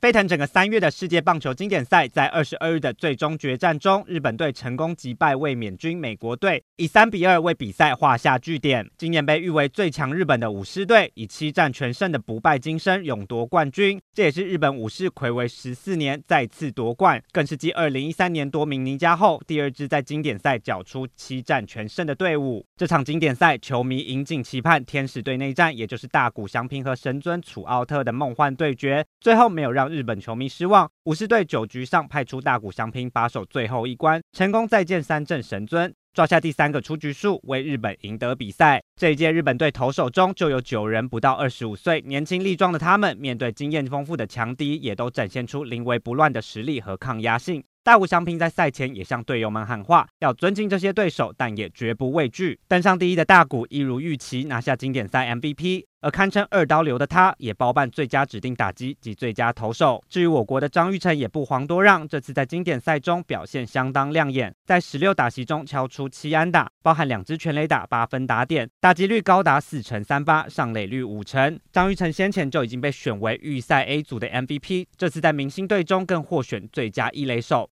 沸腾整个三月的世界棒球经典赛，在二十二日的最终决战中，日本队成功击败卫冕军美国队，以三比二为比赛画下句点。今年被誉为最强日本的武士队，以七战全胜的不败金身勇夺冠军，这也是日本武士睽违十四年再次夺冠，更是继二零一三年夺名尼加后，第二支在经典赛缴出七战全胜的队伍。这场经典赛，球迷引颈期盼天使队内战，也就是大谷翔平和神尊楚奥特的梦幻对决，最后没有让 日本球迷失望，武士队九局上派出大谷相平把守最后一关，成功再见三振神尊，抓下第三个出局数，为日本赢得比赛。这一届日本队投手中就有九人不到二十五岁，年轻力壮的他们，面对经验丰富的强敌，也都展现出临危不乱的实力和抗压性。大谷翔平在赛前也向队友们喊话，要尊敬这些对手，但也绝不畏惧。登上第一的大谷一如预期拿下经典赛 MVP。而堪称二刀流的他，也包办最佳指定打击及最佳投手。至于我国的张玉成，也不遑多让，这次在经典赛中表现相当亮眼，在十六打席中敲出七安打，包含两支全垒打、八分打点，打击率高达四成三八，上垒率五成。张玉成先前就已经被选为预赛 A 组的 MVP，这次在明星队中更获选最佳一垒手。